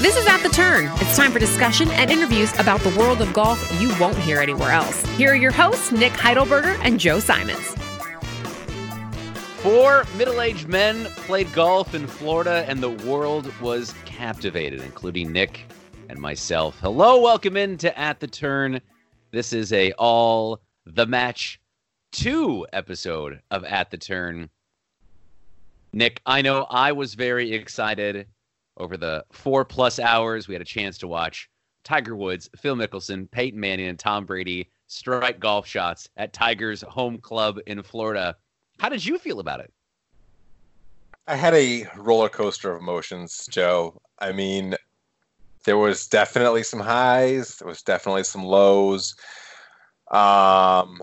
This is At the Turn. It's time for discussion and interviews about the world of golf you won't hear anywhere else. Here are your hosts, Nick Heidelberger and Joe Simons. Four middle aged men played golf in Florida, and the world was captivated, including Nick and myself. Hello, welcome into At the Turn. This is a all the match two episode of At the Turn. Nick, I know I was very excited over the four plus hours. We had a chance to watch Tiger Woods, Phil Mickelson, Peyton Manning, and Tom Brady strike golf shots at Tiger's home club in Florida. How did you feel about it? I had a roller coaster of emotions, Joe. I mean, there was definitely some highs, there was definitely some lows. Um,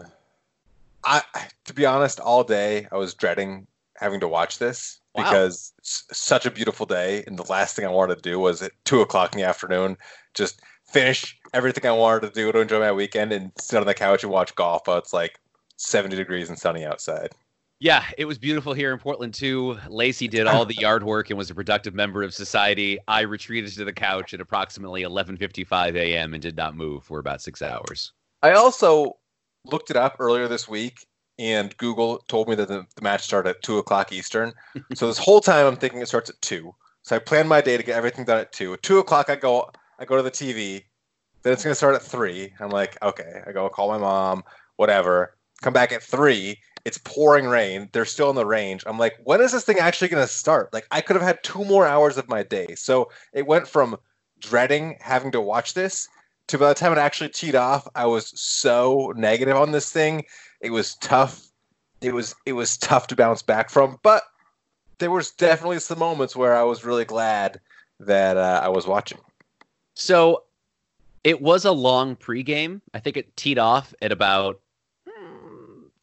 I, to be honest, all day I was dreading having to watch this wow. because it's such a beautiful day, and the last thing I wanted to do was at two o'clock in the afternoon just finish everything I wanted to do to enjoy my weekend and sit on the couch and watch golf. But it's like seventy degrees and sunny outside. Yeah, it was beautiful here in Portland too. Lacey did all the yard work and was a productive member of society. I retreated to the couch at approximately 11:55 a.m. and did not move for about six hours. I also looked it up earlier this week, and Google told me that the, the match started at two o'clock Eastern. so this whole time I'm thinking it starts at two. So I plan my day to get everything done at two. At two o'clock I go I go to the TV. Then it's gonna start at three. I'm like, okay. I go call my mom, whatever. Come back at three it's pouring rain. They're still in the range. I'm like, when is this thing actually going to start? Like, I could have had two more hours of my day. So it went from dreading having to watch this to by the time it actually teed off, I was so negative on this thing. It was tough. It was it was tough to bounce back from, but there was definitely some moments where I was really glad that uh, I was watching. So it was a long pregame. I think it teed off at about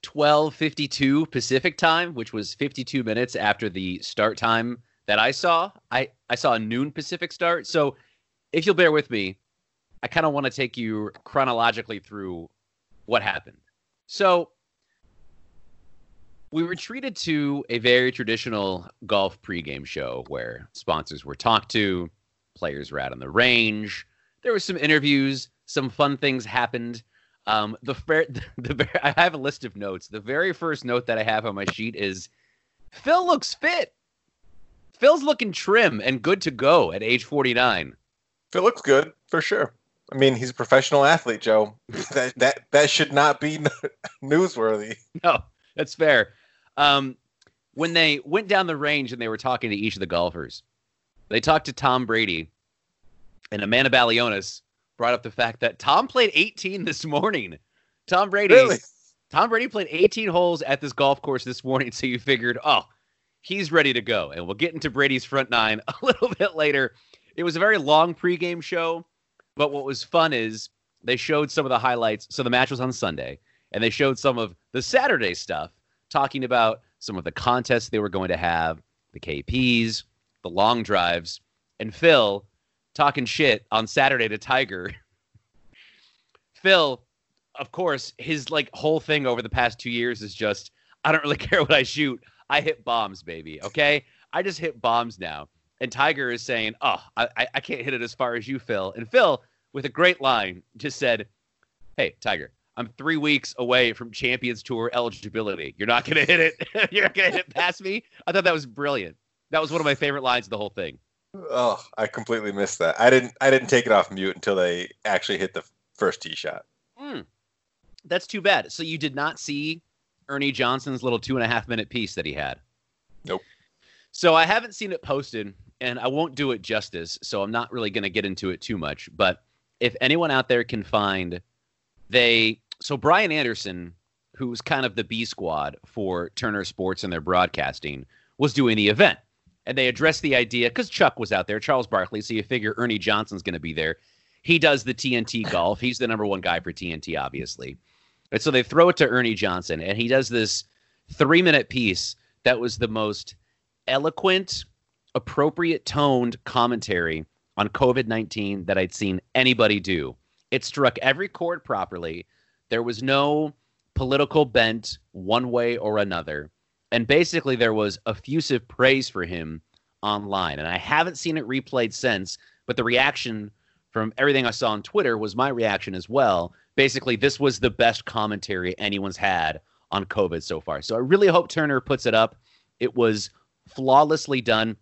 12:52 Pacific time, which was 52 minutes after the start time that I saw. I I saw a noon Pacific start. So if you'll bear with me, I kind of want to take you chronologically through what happened. So we were treated to a very traditional golf pregame show where sponsors were talked to, players were out on the range, there were some interviews, some fun things happened. Um, the, fair, the, the I have a list of notes. The very first note that I have on my sheet is Phil looks fit. Phil's looking trim and good to go at age 49. Phil looks good for sure. I mean, he's a professional athlete, Joe. that that that should not be newsworthy. No, that's fair. Um, when they went down the range and they were talking to each of the golfers, they talked to Tom Brady and Amanda Balionis brought up the fact that Tom played 18 this morning. Tom Brady. Really? Tom Brady played 18 holes at this golf course this morning, so you figured, oh, he's ready to go. And we'll get into Brady's front nine a little bit later. It was a very long pregame show, but what was fun is they showed some of the highlights. So the match was on Sunday, and they showed some of the Saturday stuff, talking about some of the contests they were going to have, the KPs, the long drives, and Phil talking shit on Saturday to Tiger. Phil, of course, his like whole thing over the past two years is just I don't really care what I shoot. I hit bombs, baby. Okay, I just hit bombs now. And Tiger is saying, "Oh, I, I can't hit it as far as you, Phil." And Phil, with a great line, just said, "Hey, Tiger, I'm three weeks away from Champions Tour eligibility. You're not gonna hit it. You're not gonna hit it past me. I thought that was brilliant. That was one of my favorite lines of the whole thing. Oh, I completely missed that. I didn't. I didn't take it off mute until they actually hit the first tee shot. Mm, that's too bad. So you did not see Ernie Johnson's little two and a half minute piece that he had. Nope. So I haven't seen it posted, and I won't do it justice. So I'm not really going to get into it too much. But if anyone out there can find, they so Brian Anderson, who's kind of the B squad for Turner Sports and their broadcasting, was doing the event. And they addressed the idea because Chuck was out there, Charles Barkley. So you figure Ernie Johnson's going to be there. He does the TNT golf. He's the number one guy for TNT, obviously. And so they throw it to Ernie Johnson, and he does this three minute piece that was the most eloquent, appropriate toned commentary on COVID 19 that I'd seen anybody do. It struck every chord properly. There was no political bent one way or another. And basically, there was effusive praise for him online. And I haven't seen it replayed since, but the reaction from everything I saw on Twitter was my reaction as well. Basically, this was the best commentary anyone's had on COVID so far. So I really hope Turner puts it up. It was flawlessly done.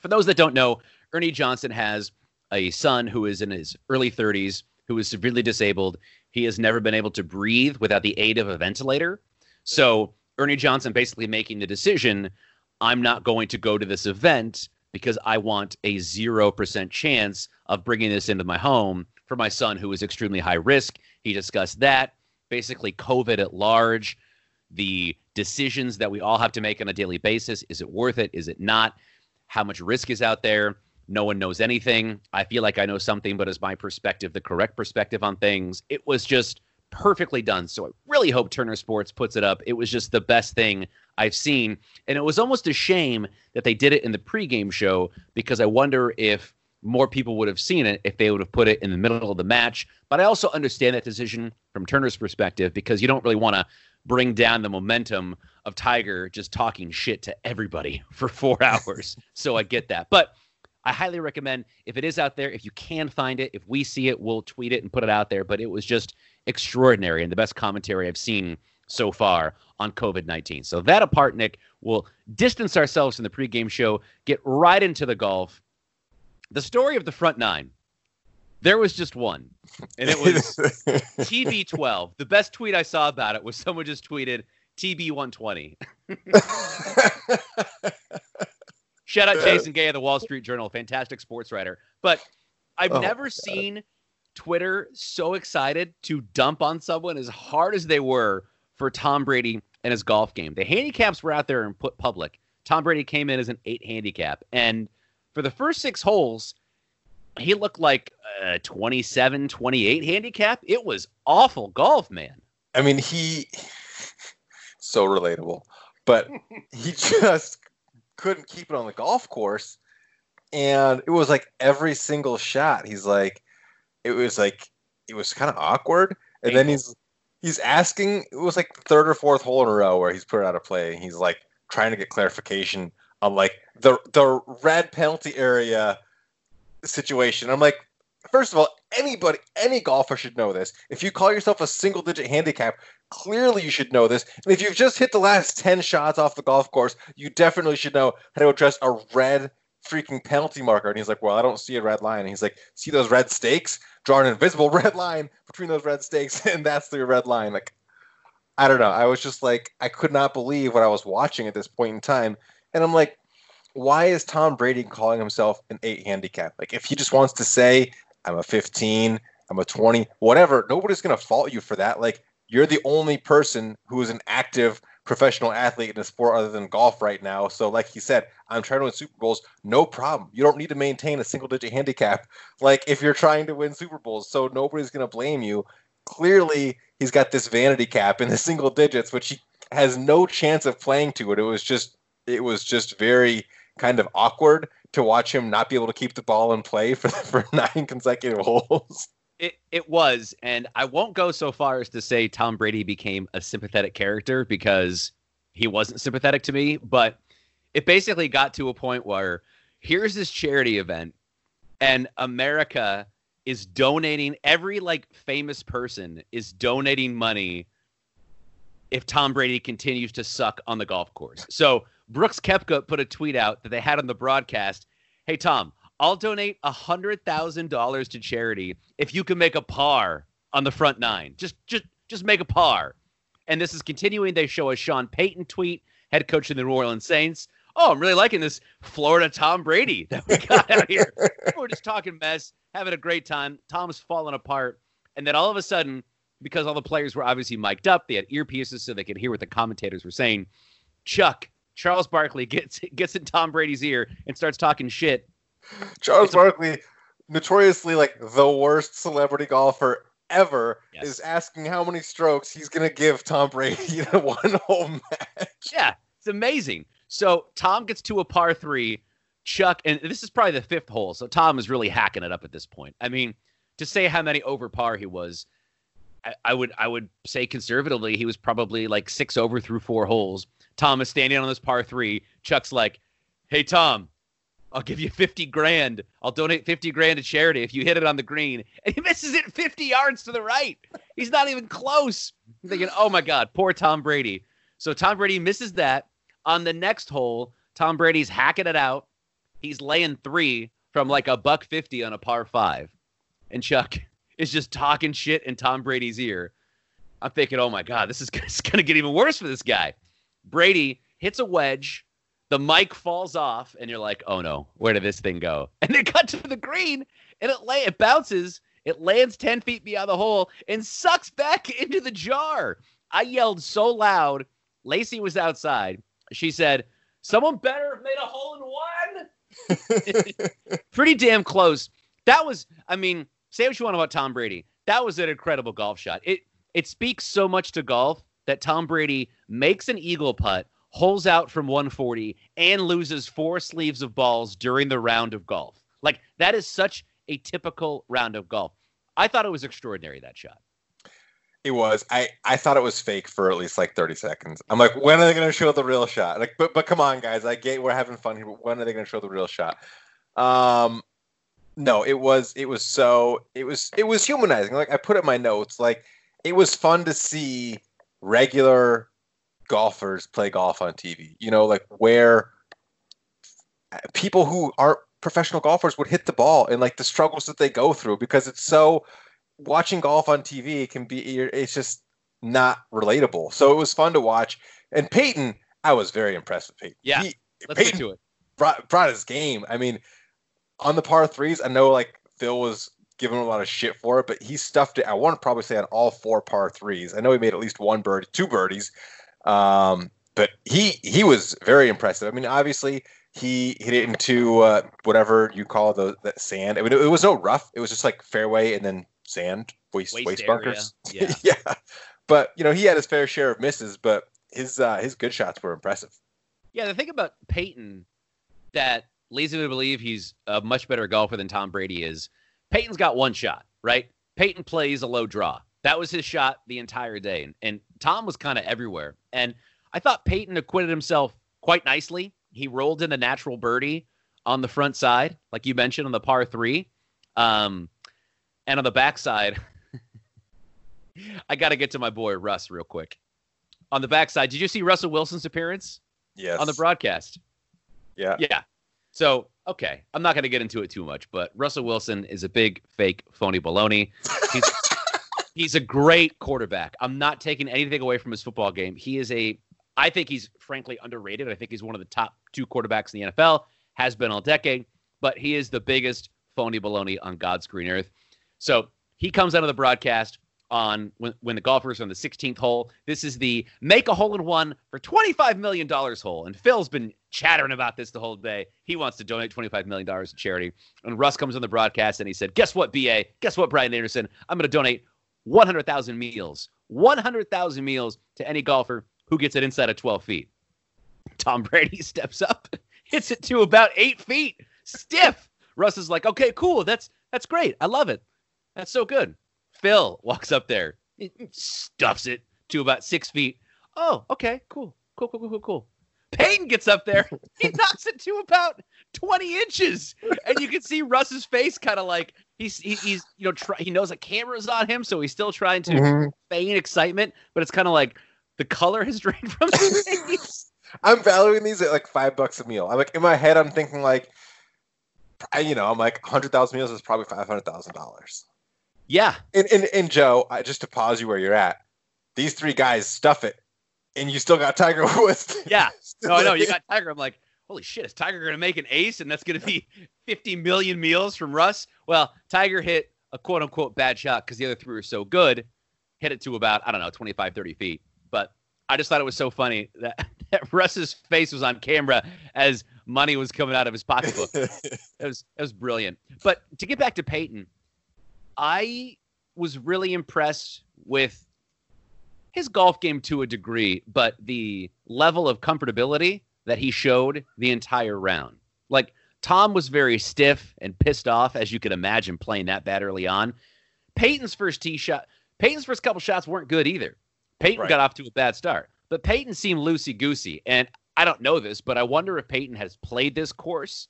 For those that don't know, Ernie Johnson has a son who is in his early 30s who is severely disabled. He has never been able to breathe without the aid of a ventilator. So Ernie Johnson basically making the decision I'm not going to go to this event because I want a 0% chance of bringing this into my home for my son who is extremely high risk. He discussed that, basically, COVID at large, the decisions that we all have to make on a daily basis. Is it worth it? Is it not? How much risk is out there? No one knows anything. I feel like I know something, but is my perspective the correct perspective on things? It was just perfectly done. So I really hope Turner Sports puts it up. It was just the best thing I've seen. And it was almost a shame that they did it in the pregame show because I wonder if more people would have seen it if they would have put it in the middle of the match. But I also understand that decision from Turner's perspective because you don't really want to bring down the momentum of Tiger just talking shit to everybody for four hours. so I get that. But I highly recommend if it is out there, if you can find it, if we see it, we'll tweet it and put it out there. But it was just extraordinary and the best commentary I've seen so far on COVID 19. So, that apart, Nick, we'll distance ourselves from the pregame show, get right into the golf. The story of the front nine. There was just one, and it was TB12. The best tweet I saw about it was someone just tweeted TB120. Shout out Jason Gay of the Wall Street Journal, fantastic sports writer. But I've Oh, never seen Twitter so excited to dump on someone as hard as they were for Tom Brady and his golf game. The handicaps were out there and put public. Tom Brady came in as an eight handicap. And for the first six holes, he looked like a 27, 28 handicap. It was awful golf, man. I mean, he so relatable, but he just couldn't keep it on the golf course, and it was like every single shot. He's like, it was like it was kind of awkward, and then he's he's asking. It was like the third or fourth hole in a row where he's put it out of play. He's like trying to get clarification on like the the red penalty area situation. I'm like, first of all, anybody, any golfer should know this. If you call yourself a single digit handicap, clearly you should know this. And if you've just hit the last 10 shots off the golf course, you definitely should know how to address a red freaking penalty marker. And he's like, Well, I don't see a red line. And he's like, See those red stakes? Draw an invisible red line between those red stakes, and that's the red line. Like, I don't know. I was just like, I could not believe what I was watching at this point in time. And I'm like, why is Tom Brady calling himself an eight handicap? Like, if he just wants to say, I'm a 15, I'm a 20, whatever, nobody's going to fault you for that. Like, you're the only person who is an active professional athlete in a sport other than golf right now. So, like he said, I'm trying to win Super Bowls. No problem. You don't need to maintain a single digit handicap, like if you're trying to win Super Bowls. So, nobody's going to blame you. Clearly, he's got this vanity cap in the single digits, which he has no chance of playing to it. It was just, it was just very kind of awkward to watch him not be able to keep the ball in play for for nine consecutive holes. It it was, and I won't go so far as to say Tom Brady became a sympathetic character because he wasn't sympathetic to me, but it basically got to a point where here's this charity event and America is donating every like famous person is donating money if Tom Brady continues to suck on the golf course. So Brooks Koepka put a tweet out that they had on the broadcast. Hey Tom, I'll donate a hundred thousand dollars to charity if you can make a par on the front nine. Just just just make a par. And this is continuing. They show a Sean Payton tweet, head coach of the New Orleans Saints. Oh, I'm really liking this Florida Tom Brady that we got out here. We're just talking mess, having a great time. Tom's falling apart. And then all of a sudden, because all the players were obviously mic'd up, they had earpieces so they could hear what the commentators were saying. Chuck, Charles Barkley gets gets in Tom Brady's ear and starts talking shit. Charles Barkley, notoriously like the worst celebrity golfer ever, Yes. is asking how many strokes he's gonna give Tom Brady in one hole match. Yeah, it's amazing. So Tom gets to a par three. Chuck, and this is probably the fifth hole. So Tom is really hacking it up at this point. I mean, to say how many over par he was, I, I would I would say conservatively he was probably like six over through four holes. Tom is standing on this par three. Chuck's like, "Hey Tom, I'll give you fifty grand. I'll donate fifty grand to charity if you hit it on the green." And he misses it fifty yards to the right. He's not even close. I'm thinking, "Oh my God, poor Tom Brady." So Tom Brady misses that. On the next hole, Tom Brady's hacking it out. He's laying three from like a buck fifty on a par five, and Chuck is just talking shit in Tom Brady's ear. I'm thinking, oh my god, this is going to get even worse for this guy. Brady hits a wedge, the mic falls off, and you're like, oh no, where did this thing go? And they cut to the green, and it lay, it bounces, it lands ten feet beyond the hole, and sucks back into the jar. I yelled so loud. Lacey was outside. She said, "Someone better have made a hole in one." Pretty damn close. That was, I mean, say what you want about Tom Brady. That was an incredible golf shot. It it speaks so much to golf that Tom Brady makes an eagle putt, holes out from 140, and loses four sleeves of balls during the round of golf. Like that is such a typical round of golf. I thought it was extraordinary that shot. It was. I I thought it was fake for at least like 30 seconds. I'm like, when are they going to show the real shot? Like, but but come on, guys. I get we're having fun here, but when are they going to show the real shot? Um, no, it was it was so it was it was humanizing. Like I put in my notes, like it was fun to see regular golfers play golf on TV. You know, like where people who aren't professional golfers would hit the ball and like the struggles that they go through because it's so watching golf on TV can be it's just not relatable. So it was fun to watch. And Peyton, I was very impressed with Peyton. Yeah, He- Let's Peyton get to it. brought brought his game. I mean, on the par threes, I know like Phil was giving him a lot of shit for it, but he stuffed it. I want to probably say on all four par threes. I know he made at least one birdie, two birdies. Um, but he he was very impressive. I mean, obviously he hit it into uh, whatever you call the that sand. I mean, it, it was no rough. It was just like fairway and then sand, waste Waste waste, bunkers. yeah. yeah. But you know, he had his fair share of misses, but his uh, his good shots were impressive. Yeah, the thing about Peyton that leads me to believe he's a much better golfer than Tom Brady is, Peyton's got one shot, right? Peyton plays a low draw. That was his shot the entire day. And, and Tom was kind of everywhere. And I thought Peyton acquitted himself quite nicely. He rolled in a natural birdie on the front side, like you mentioned on the par three. Um, and on the backside, I got to get to my boy Russ real quick. On the backside, did you see Russell Wilson's appearance? Yes. on the broadcast. Yeah. Yeah. So, okay, I'm not going to get into it too much, but Russell Wilson is a big fake phony baloney. He's he's a great quarterback. I'm not taking anything away from his football game. He is a I think he's frankly underrated. I think he's one of the top two quarterbacks in the NFL, has been all decade, but he is the biggest phony baloney on God's green earth. So, he comes out of the broadcast on when, when the golfers are on the 16th hole. This is the make a hole in one for $25 million hole. And Phil's been chattering about this the whole day. He wants to donate $25 million to charity. And Russ comes on the broadcast and he said, Guess what, BA? Guess what, Brian Anderson? I'm going to donate 100,000 meals, 100,000 meals to any golfer who gets it inside of 12 feet. Tom Brady steps up, hits it to about eight feet, stiff. Russ is like, okay, cool. That's that's great. I love it. That's so good. Phil walks up there, stuffs it to about six feet. Oh, okay, cool, cool, cool, cool, cool, cool. Peyton gets up there, he knocks it to about 20 inches. And you can see Russ's face kind of like he's he, he's you know try, he knows a camera's on him, so he's still trying to Mhm. feign excitement, but it's kind of like the color has drained from his face. I'm valuing these at like five bucks a meal. I'm like in my head, I'm thinking like, I, you know, I'm like hundred thousand meals is probably five hundred thousand dollars. Yeah, And, and and Joe, I, just to pause you where you're at, these three guys stuff it, and you still got Tiger Woods. yeah. No, I know you got Tiger. I'm like, holy shit, is Tiger gonna make an ace, and that's gonna be 50 million meals from Russ? Well, Tiger hit a quote unquote bad shot because the other three were so good, hit it to about I don't know 25, 30 feet. But I just thought it was so funny that, that Russ's face was on camera as money was coming out of his pocketbook. it was it was brilliant. But to get back to Peyton, I was really impressed with his golf game to a degree, but the level of comfortability that he showed the entire round. Like Tom was very stiff and pissed off, as you could imagine, playing that bad early on. Peyton's first tee shot, Peyton's first couple shots weren't good either. Peyton Right. got off to a bad start, but Peyton seemed loosey goosey. And I don't know this, but I wonder if Peyton has played this course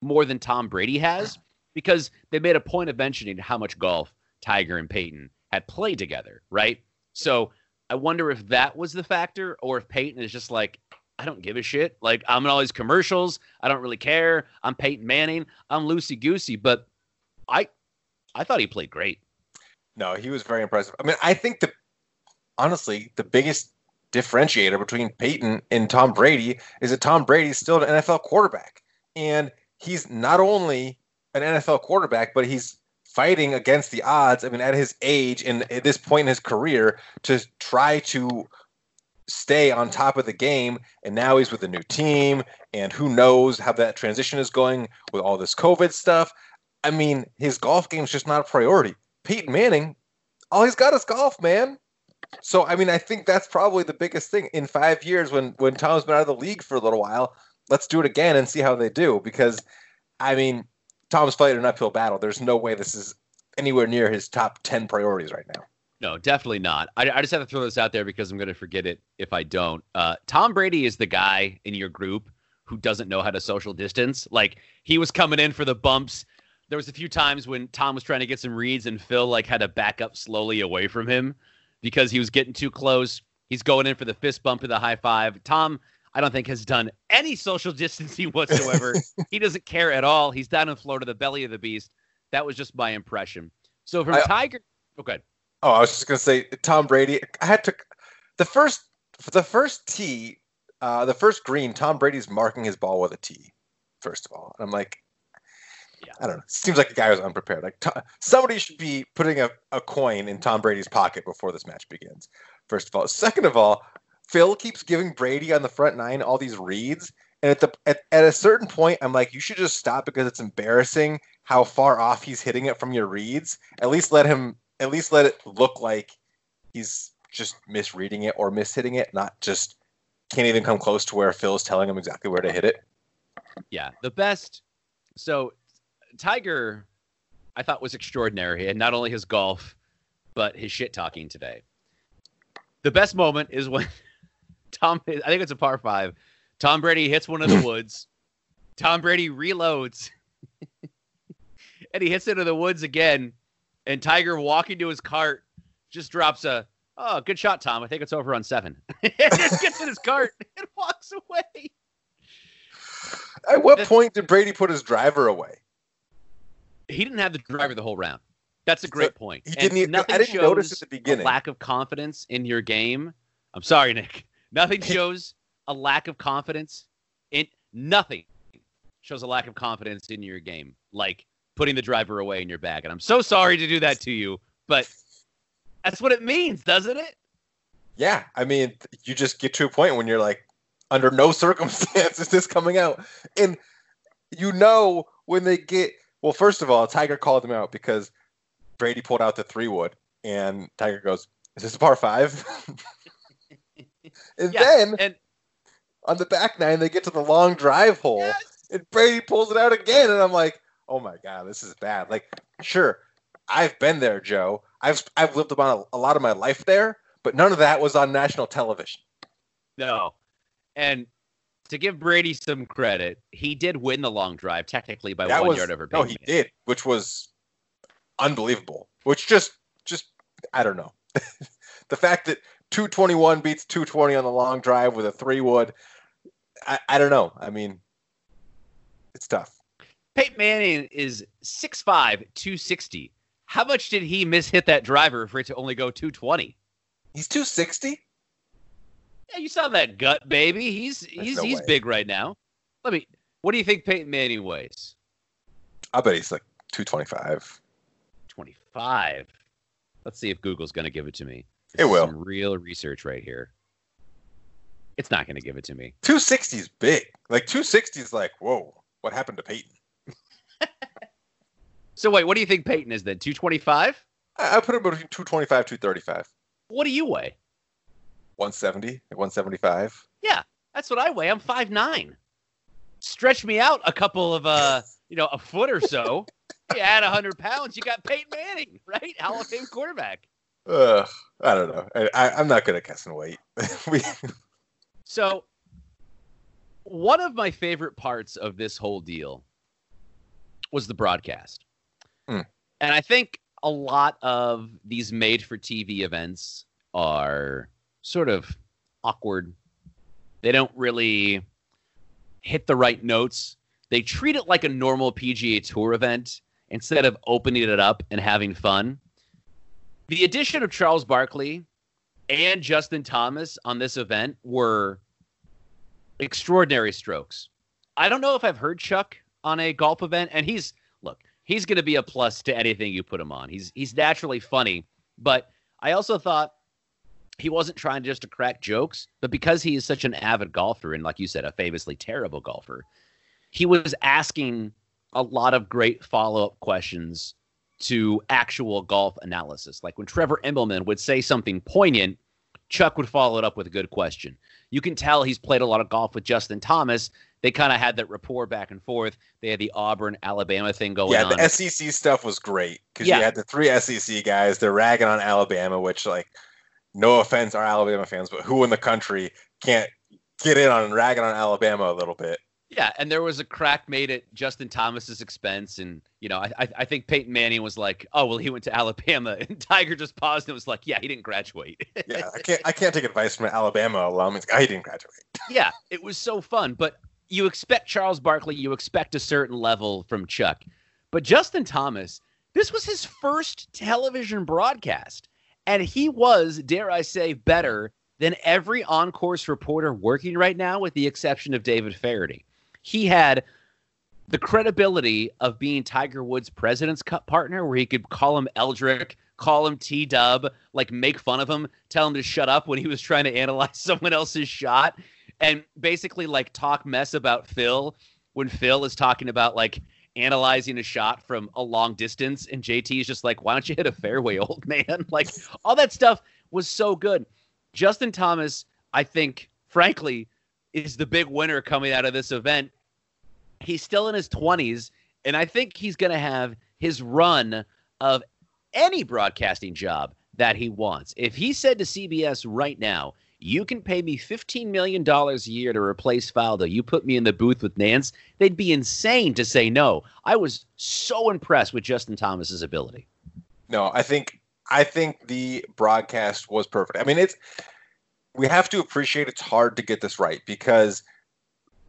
more than Tom Brady has because they made a point of mentioning how much golf Tiger and Peyton had played together, right? So I wonder if that was the factor or if Peyton is just like, I don't give a shit. Like, I'm in all these commercials. I don't really care. I'm Peyton Manning. I'm loosey goosey. But I I thought he played great. No, he was very impressive. I mean, I think the honestly the biggest differentiator between Peyton and Tom Brady is that Tom Brady is still an NFL quarterback, and he's not only an NFL quarterback, but he's fighting against the odds. I mean, at his age and at this point in his career, to try to stay on top of the game. And now he's with a new team, and who knows how that transition is going with all this COVID stuff. I mean, his golf game's just not a priority. Peyton Manning, all he's got is golf, man. So I mean, I think that's probably the biggest thing in five years when when Tom's been out of the league for a little while. Let's do it again and see how they do because, I mean, Tom's fighting an uphill battle. There's no way this is anywhere near his top ten priorities right now. No, definitely not. I, I just have to throw this out there because I'm going to forget it if I don't. Uh, Tom Brady is the guy in your group who doesn't know how to social distance. Like he was coming in for the bumps. There was a few times when Tom was trying to get some reads and Phil like had to back up slowly away from him because he was getting too close. He's going in for the fist bump and the high five. Tom, I don't think has done any social distancing whatsoever. he doesn't care at all. He's down in Florida, to the belly of the beast. That was just my impression. So from I- Tiger, okay. Oh, I was just gonna say Tom Brady. I had to the first the first tee, uh, the first green. Tom Brady's marking his ball with a tee. First of all, and I'm like, Yeah. I don't know. Seems like the guy was unprepared. Like to- somebody should be putting a, a coin in Tom Brady's pocket before this match begins. First of all, second of all, Phil keeps giving Brady on the front nine all these reads, and at the at, at a certain point, I'm like, you should just stop because it's embarrassing how far off he's hitting it from your reads. At least let him. At least let it look like he's just misreading it or mishitting it, not just can't even come close to where Phil's telling him exactly where to hit it. Yeah, the best. So Tiger, I thought was extraordinary, and not only his golf, but his shit talking today. The best moment is when Tom. I think it's a par five. Tom Brady hits one of the woods. Tom Brady reloads, and he hits into the woods again. And Tiger, walking to his cart, just drops a "Oh, good shot, Tom. I think it's over on seven. and just gets in his cart and walks away. At what point did Brady put his driver away? he didn't have the driver the whole round. That's a great point. He didn't. Even, nothing I didn't notice at the beginning. lack of confidence in your game. I'm sorry, Nick. Nothing shows a lack of confidence in nothing shows a lack of confidence in your game, like putting the driver away in your bag. And I'm so sorry to do that to you, but that's what it means, doesn't it? Yeah, I mean, you just get to a point when you're like, under no circumstance is this coming out, and you know when they get. Well, first of all, Tiger called him out because Brady pulled out the three wood, and Tiger goes, "Is this a par five? and Yeah, then And on the back nine, they get to the long drive hole, yes, and Brady pulls it out again, and I'm like, "Oh my god, this is bad." Like, sure, I've been there, Joe. I've I've lived about a, a lot of my life there, but none of that was on national television. no. And to give Brady some credit, he did win the long drive technically by that one was yard over no, he Manning. did, which was unbelievable. Which just just I don't know. the fact that 221 beats 220 on the long drive with a three wood, I, I don't know. I mean, it's tough. Peyton Manning is 6'5, 260. How much did he miss hit that driver for it to only go 220? He's 260? Yeah, you saw that gut, baby. He's he's no he's way. big right now. Let me what do you think Peyton Manning weighs? I bet he's like 225. 25. Let's see if Google's going to give it to me. It This will. Some real research right here. It's not going to give it to me. 260 is big. Like 260 is like, whoa, what happened to Peyton? So wait, what do you think Peyton is then? 225? I, I put him between 225, 235. What do you weigh? 170, 175. Yeah, that's what I weigh. I'm 5'9. Stretch me out a couple of uh, you know, a foot or so. you add 100 pounds, you got Peyton Manning, right? Hall of Fame quarterback. Ugh, I don't know. I, I, I'm not good at guessing weight. we, So, one of my favorite parts of this whole deal was the broadcast. Hmm. And I think a lot of these made for TV events are sort of awkward. They don't really hit the right notes. They treat it like a normal PGA Tour event instead of opening it up and having fun. The addition of Charles Barkley and Justin Thomas on this event were extraordinary strokes. I don't know if I've heard Chuck on a golf event, and he's look, he's going to be a plus to anything you put him on. He's he's naturally funny, but I also thought he wasn't trying just to crack jokes, but because he is such an avid golfer and, like you said, a famously terrible golfer, he was asking a lot of great follow up questions to actual golf analysis. Like when Trevor Immelman would say something poignant, Chuck would follow it up with a good question. You can tell he's played a lot of golf with Justin Thomas. They kind of had that rapport back and forth. They had the Auburn Alabama thing going yeah, on. the SEC stuff was great because Yeah. you had the three SEC guys. They're ragging on Alabama, which, like, no offense, our Alabama fans, but who in the country can't get in on ragging on Alabama a little bit? Yeah, and there was a crack made at Justin Thomas's expense, and you know, I I, think Peyton Manning was like, "Oh, well, he went to Alabama," and Tiger just paused and was like, "Yeah, he didn't graduate." Yeah, I can't. I can't take advice from an Alabama alum. It's, I oh, didn't graduate. yeah, it was so fun. But you expect Charles Barkley, you expect a certain level from Chuck. But Justin Thomas, this was his first television broadcast. And he was, dare I say, better than every on course reporter working right now, with the exception of David Feherty. He had the credibility of being Tiger Woods' President's Cup partner, where he could call him Eldrick, call him T Dub, like make fun of him, tell him to shut up when he was trying to analyze someone else's shot, and basically like talk mess about Phil when Phil is talking about like analyzing a shot from a long distance, and JT is just like, "Why don't you hit a fairway, old man?" like all that stuff was so good. Justin Thomas, I think, frankly, is the big winner coming out of this event. He's still in his 20s, and I think he's going to have his run of any broadcasting job that he wants. If he said to CBS right now, you can pay me $15 million a year to replace Faldo. You put me in the booth with Nantz. They'd be insane to say no. I was so impressed with Justin Thomas's ability. No, I think I think the broadcast was perfect. I mean, it's we have to appreciate it's hard to get this right because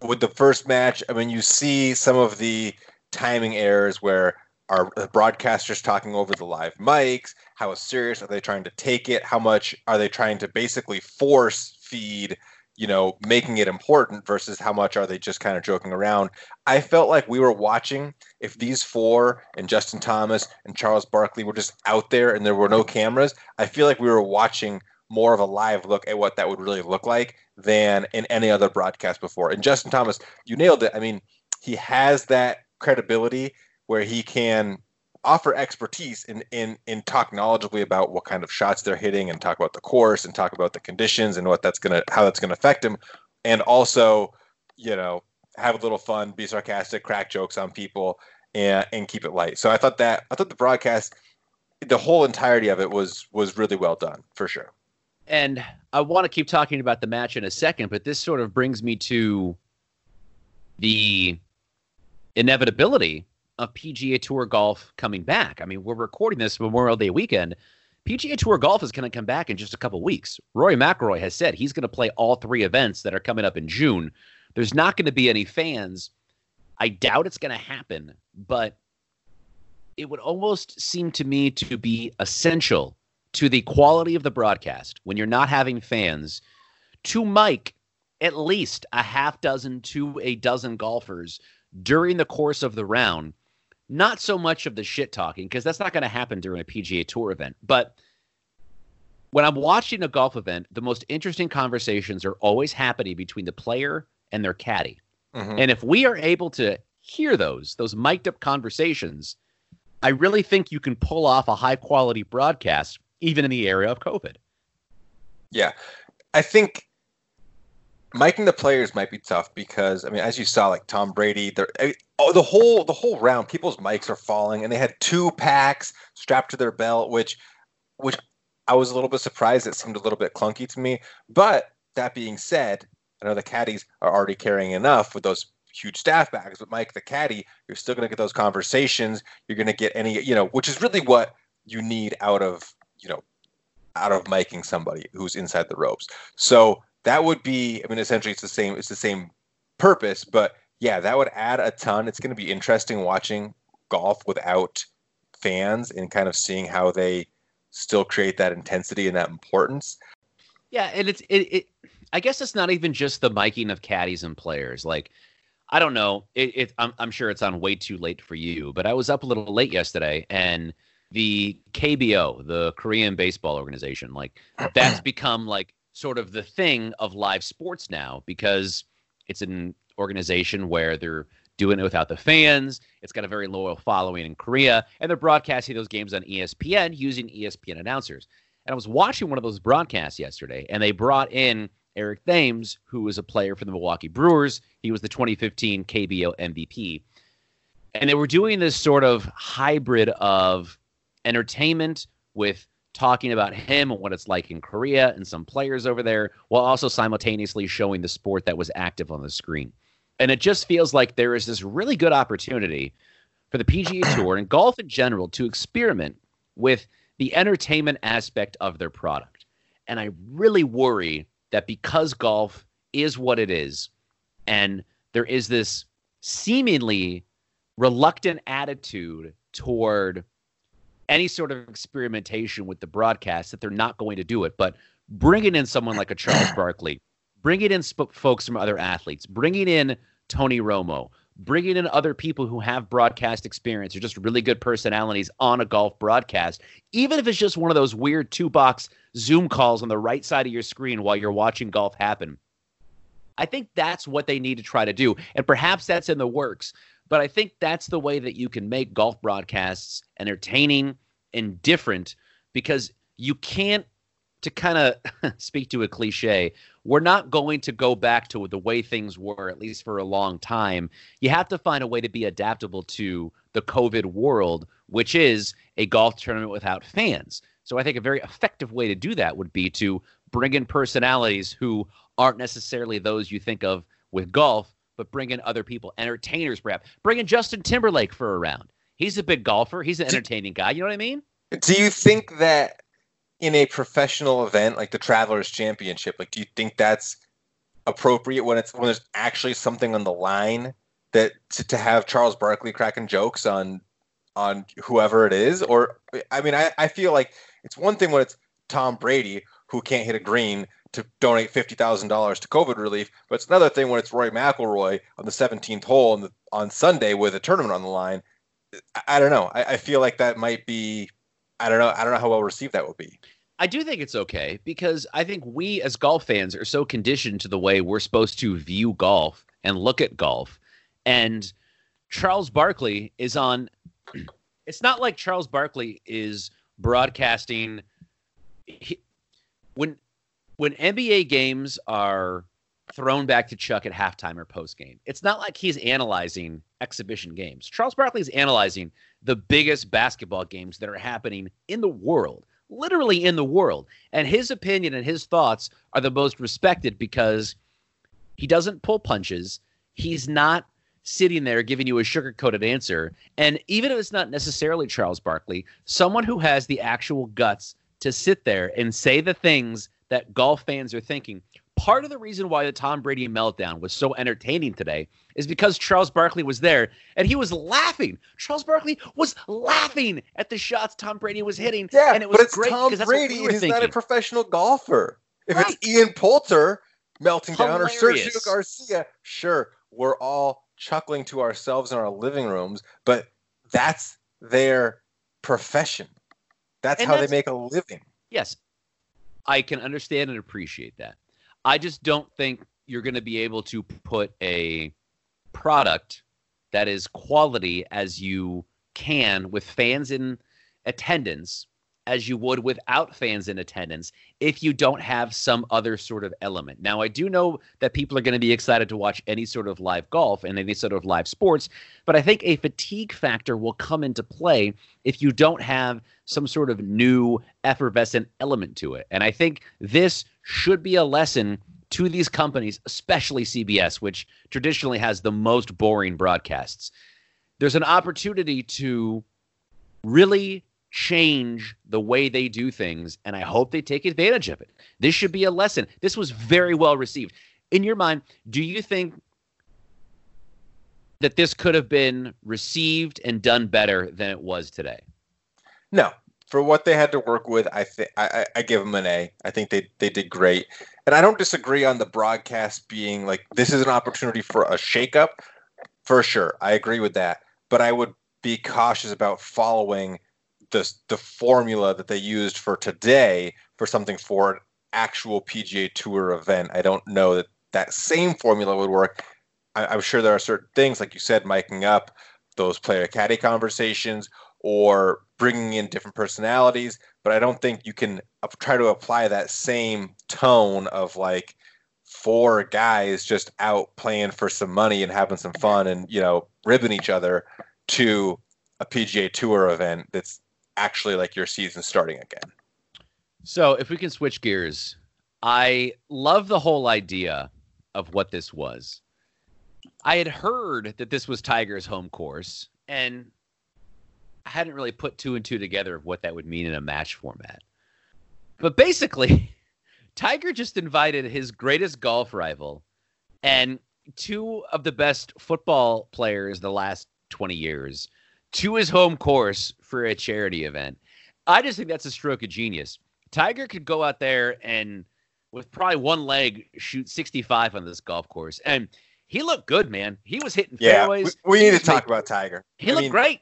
with the first match, I mean, you see some of the timing errors where are broadcasters talking over the live mics? How serious are they trying to take it? How much are they trying to basically force feed, you know, making it important versus how much are they just kind of joking around? I felt like we were watching if these four and Justin Thomas and Charles Barkley were just out there and there were no cameras, I feel like we were watching more of a live look at what that would really look like than in any other broadcast before. And Justin Thomas, you nailed it. I mean, he has that credibility where he can offer expertise and in, in, talk knowledgeably about what kind of shots they're hitting and talk about the course and talk about the conditions and what that's gonna how that's gonna affect him. And also, you know, have a little fun, be sarcastic, crack jokes on people and and keep it light. So I thought that I thought the broadcast the whole entirety of it was was really well done for sure. And I want to keep talking about the match in a second, but this sort of brings me to the inevitability of PGA Tour golf coming back. I mean, we're recording this Memorial Day weekend. PGA Tour golf is going to come back in just a couple weeks. Rory McIlroy has said he's going to play all three events that are coming up in June. There's not going to be any fans. I doubt it's going to happen, but it would almost seem to me to be essential to the quality of the broadcast when you're not having fans to mic at least a half dozen to a dozen golfers during the course of the round. Not so much of the shit talking, because that's not going to happen during a PGA Tour event. But when I'm watching a golf event, the most interesting conversations are always happening between the player and their caddy. Mm-hmm. And if we are able to hear those, those mic'd up conversations, I really think you can pull off a high quality broadcast, even in the area of COVID. Yeah. I think miking the players might be tough because I mean, as you saw, like Tom Brady, I oh, the whole the whole round, people's mics are falling, and they had two packs strapped to their belt, which which I was a little bit surprised. It seemed a little bit clunky to me. But that being said, I know the caddies are already carrying enough with those huge staff bags. But mic, the caddy, you're still going to get those conversations. You're going to get any, you know, which is really what you need out of, you know, out of miking somebody who's inside the ropes. So that would be i mean essentially it's the same it's the same purpose but yeah that would add a ton. It's going to be interesting watching golf without fans and kind of seeing how they still create that intensity and that importance. Yeah and it's it, it i guess it's not even just the miking of caddies and players. Like i don't know it, it I'm, I'm sure it's on way too late for you but i was up a little late yesterday and the kbo the korean baseball organization like that's become like sort of the thing of live sports now because it's an organization where they're doing it without the fans. It's got a very loyal following in Korea, and they're broadcasting those games on ESPN using ESPN announcers. And I was watching one of those broadcasts yesterday, and they brought in Eric Thames, who was a player for the Milwaukee Brewers. He was the 2015 KBO MVP. And they were doing this sort of hybrid of entertainment with talking about him and what it's like in Korea and some players over there, while also simultaneously showing the sport that was active on the screen. And it just feels like there is this really good opportunity for the PGA Tour and golf in general to experiment with the entertainment aspect of their product. And I really worry that because golf is what it is, and there is this seemingly reluctant attitude toward any sort of experimentation with the broadcast that they're not going to do it. But bringing in someone like a Charles Barkley, bringing in sp- folks from other athletes, bringing in Tony Romo, bringing in other people who have broadcast experience or just really good personalities on a golf broadcast, even if it's just one of those weird two box Zoom calls on the right side of your screen while you're watching golf happen. I think that's what they need to try to do. And perhaps that's in the works. But I think that's the way that you can make golf broadcasts entertaining and different because you can't to kind of speak to a cliche, we're not going to go back to the way things were, at least for a long time. You have to find a way to be adaptable to the COVID world, which is a golf tournament without fans. So I think a very effective way to do that would be to bring in personalities who aren't necessarily those you think of with golf, but bring in other people, entertainers perhaps. Bring in Justin Timberlake for a round. He's a big golfer. He's an entertaining guy. You know what I mean? Do you think that in a professional event like the Travelers Championship, like do you think that's appropriate when it's when there's actually something on the line that to, to have Charles Barkley cracking jokes on on whoever it is? Or I mean, I, I feel like it's one thing when it's Tom Brady who can't hit a green to donate fifty thousand dollars to COVID relief. But it's another thing when it's Rory McIlroy on the seventeenth hole on, the, on Sunday with a tournament on the line. I, I don't know. I, I, feel like that might be. I don't know. I don't know how well received that will be. I do think it's okay because I think we as golf fans are so conditioned to the way we're supposed to view golf and look at golf. And Charles Barkley is on. It's not like Charles Barkley is broadcasting. He, when when NBA games are thrown back to Chuck at halftime or post game, it's not like he's analyzing exhibition games. Charles Barkley is analyzing the biggest basketball games that are happening in the world, literally in the world. And his opinion and his thoughts are the most respected because he doesn't pull punches. He's not sitting there giving you a sugar coated answer. And even if it's not necessarily Charles Barkley, someone who has the actual guts to sit there and say the things that golf fans are thinking. Part of the reason why the Tom Brady meltdown was so entertaining today is because Charles Barkley was there and he was laughing. Charles Barkley was laughing at the shots Tom Brady was hitting. Yeah, and it was but it's great Tom Brady, we he's thinking. not a professional golfer. If Right. it's Ian Poulter melting down or Sergio Garcia, sure, we're all chuckling to ourselves in our living rooms, but that's their profession. That's And how that's- they make a living. yes, I can understand and appreciate that. I just don't think you're going to be able to put a product that is quality as you can with fans in attendance as you would without fans in attendance if you don't have some other sort of element. Now, I do know that people are going to be excited to watch any sort of live golf and any sort of live sports, but I think a fatigue factor will come into play if you don't have some sort of new effervescent element to it. And I think this should be a lesson to these companies, especially CBS, which traditionally has the most boring broadcasts. There's an opportunity to really change the way they do things, and I hope they take advantage of it. This should be a lesson. This was very well received. In your mind, do you think that this could have been received and done better than it was today? No, for what they had to work with, I think I, I give them an A. I think they they did great, and I don't disagree on the broadcast being like this is an opportunity for a shakeup, for sure. I agree with that, but I would be cautious about following the the formula that they used for today for something for an actual PGA Tour event. I don't know that that same formula would work. I, I'm sure there are certain things, like you said, miking up those player caddy conversations or bringing in different personalities, but I don't think you can try to apply that same tone of like four guys just out playing for some money and having some fun and you know ribbing each other to a PGA Tour event that's actually like your season starting again. So, if we can switch gears, I love the whole idea of what this was. I had heard that this was Tiger's home course, and I hadn't really put two and two together of what that would mean in a match format. But basically, Tiger just invited his greatest golf rival and two of the best football players the last 20 years to his home course for a charity event. I just think that's a stroke of genius. Tiger could go out there and with probably one leg shoot 65 on this golf course. And he looked good, man. He was hitting Yeah, we, fairways. we He need to talk about Tiger. He I looked mean, great.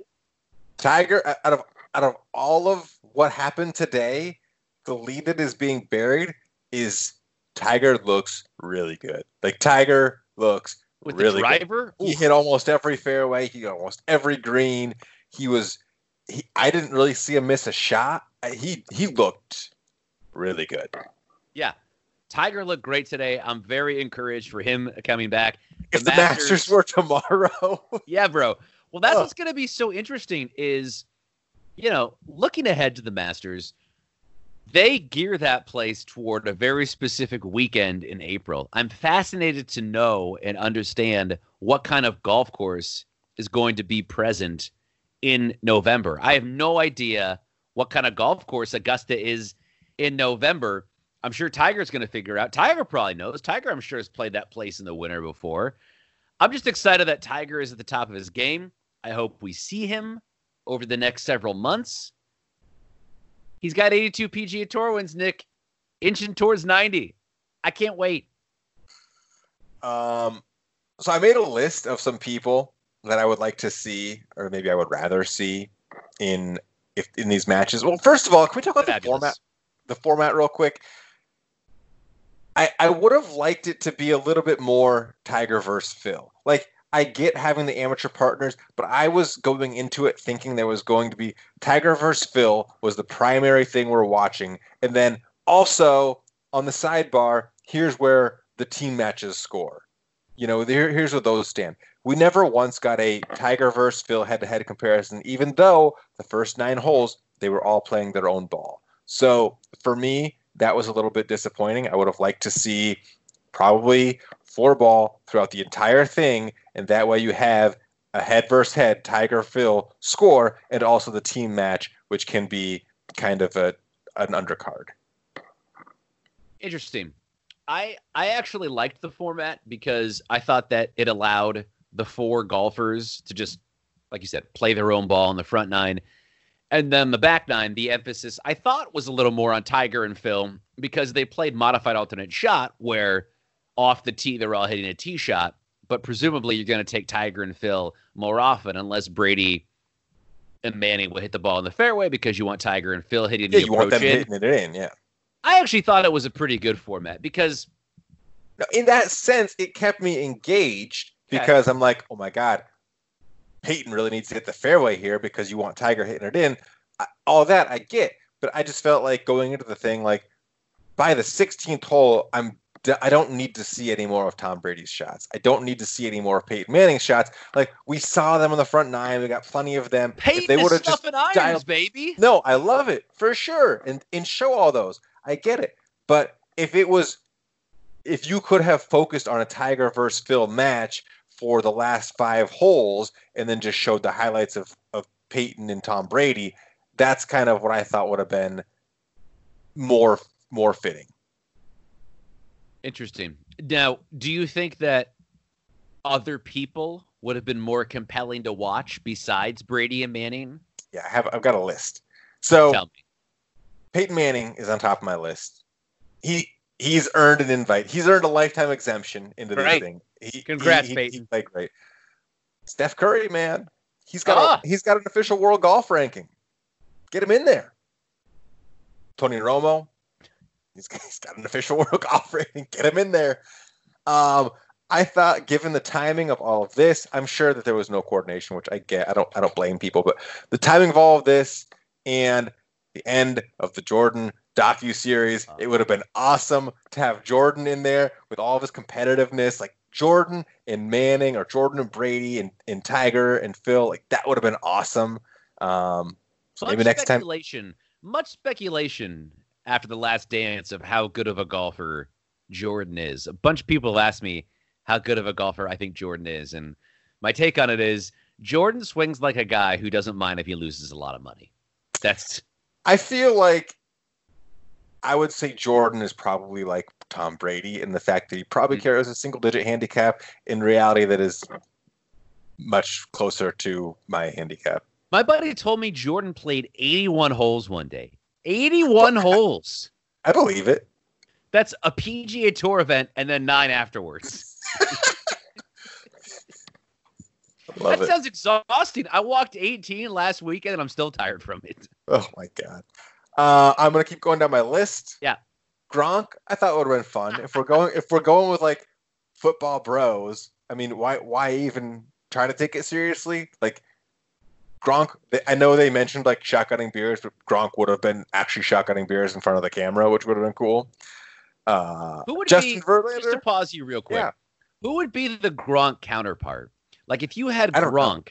Tiger, out of out of all of what happened today, the lead that is being buried is Tiger looks really good. Like Tiger looks With really the driver. He hit almost every fairway. He hit almost every green. He was. He, I didn't really see him miss a shot. He he looked really good. Yeah. Tiger looked great today. I'm very encouraged for him coming back. If the Masters were tomorrow, Yeah, bro. Well, that's Ugh. what's going to be so interesting is, you know, looking ahead to the Masters, they gear that place toward a very specific weekend in April. I'm fascinated to know and understand what kind of golf course is going to be present in November. I have no idea what kind of golf course Augusta is in November. I'm sure Tiger's going to figure out. Tiger probably knows. Tiger, I'm sure, has played that place in the winter before. I'm just excited that Tiger is at the top of his game. I hope we see him over the next several months. He's got 82 PGA Tour wins, Nick, inching towards 90. I can't wait. Um, so I made a list of some people that I would like to see, or maybe I would rather see in if in these matches. Well, first of all, can we talk about the format? The format, real quick. I I would have liked it to be a little bit more Tiger versus Phil. Like I get having the amateur partners, but I was going into it thinking there was going to be Tiger versus Phil was the primary thing we're watching, and then also on the sidebar, here's where the team matches score. You know, here, here's where those stand. We never once got a Tiger versus Phil head-to-head comparison, even though the first nine holes they were all playing their own ball. So for me, that was a little bit disappointing. I would have liked to see probably four ball throughout the entire thing, and that way you have a head versus head Tiger Phil score, and also the team match, which can be kind of a an undercard. Interesting. I I actually liked the format because I thought that it allowed the four golfers to just, like you said, play their own ball in the front nine. And then the back nine, the emphasis I thought was a little more on Tiger and Phil because they played modified alternate shot where off the tee they're all hitting a tee shot, but presumably you're going to take Tiger and Phil more often unless Brady and Manning will hit the ball in the fairway because you want Tiger and Phil hitting Yeah, the you want them in. hitting it in, yeah. I actually thought it was a pretty good format because Now, in that sense, it kept me engaged Okay. because I'm like, oh my god, Peyton really needs to hit the fairway here because you want Tiger hitting it in. I, all that I get, but I just felt like going into the thing, like by the 16th hole, I'm I don't need to see any more of Tom Brady's shots. I don't need to see any more of Peyton Manning's shots. Like we saw them on the front nine, we got plenty of them. If Peyton they is would've just irons, dialed- baby. no, I love it for sure, and and show all those. I get it, but if it was, if you could have focused on a Tiger versus Phil match for the last five holes, and then just showed the highlights of of Peyton and Tom Brady, that's kind of what I thought would have been more more fitting. Interesting. Now, do you think that other people would have been more compelling to watch besides Brady and Manning? Yeah, I have I've got a list. So Tell me. Peyton Manning is on top of my list. He he's earned an invite. He's earned a lifetime exemption into this Great. thing. He, Congrats, he, he, Peyton. He played great. Steph Curry, man, he's got Ah. a, he's got an official world golf ranking. Get him in there. Tony Romo, he's, he's got an official world golf ranking. Get him in there. Um, I thought, given the timing of all of this, I'm sure that there was no coordination, which I get. I don't I don't blame people, but the timing of all of this and the end of the Jordan docu series, it would have been awesome to have Jordan in there with all of his competitiveness, like Jordan and Manning or Jordan and Brady and, and Tiger and Phil. Like that would have been awesome. Um, so Much maybe next time. much speculation after the last dance of how good of a golfer Jordan is. A bunch of people have asked me how good of a golfer I think Jordan is, and my take on it is Jordan swings like a guy who doesn't mind if he loses a lot of money. That's I feel like I would say Jordan is probably like Tom Brady in the fact that he probably Mhm. carries a single digit handicap in reality that is much closer to my handicap. my buddy told me Jordan played 81 holes one day. 81 holes. I believe it. That's a PGA Tour event and then nine afterwards. Love that it. sounds exhausting. I walked 18 last weekend and I'm still tired from it. Oh my god. Uh, I'm gonna keep going down my list. Yeah. Gronk, I thought it would have been fun. If we're going if we're going with like football bros, I mean, why why even try to take it seriously? Like Gronk, I know they mentioned like shotgunning beers, but Gronk would have been actually shotgunning beers in front of the camera, which would have been cool. Uh, Who would Justin be, just to pause you real quick, Yeah. who would be the Gronk counterpart? Like if you had I know. Gronk,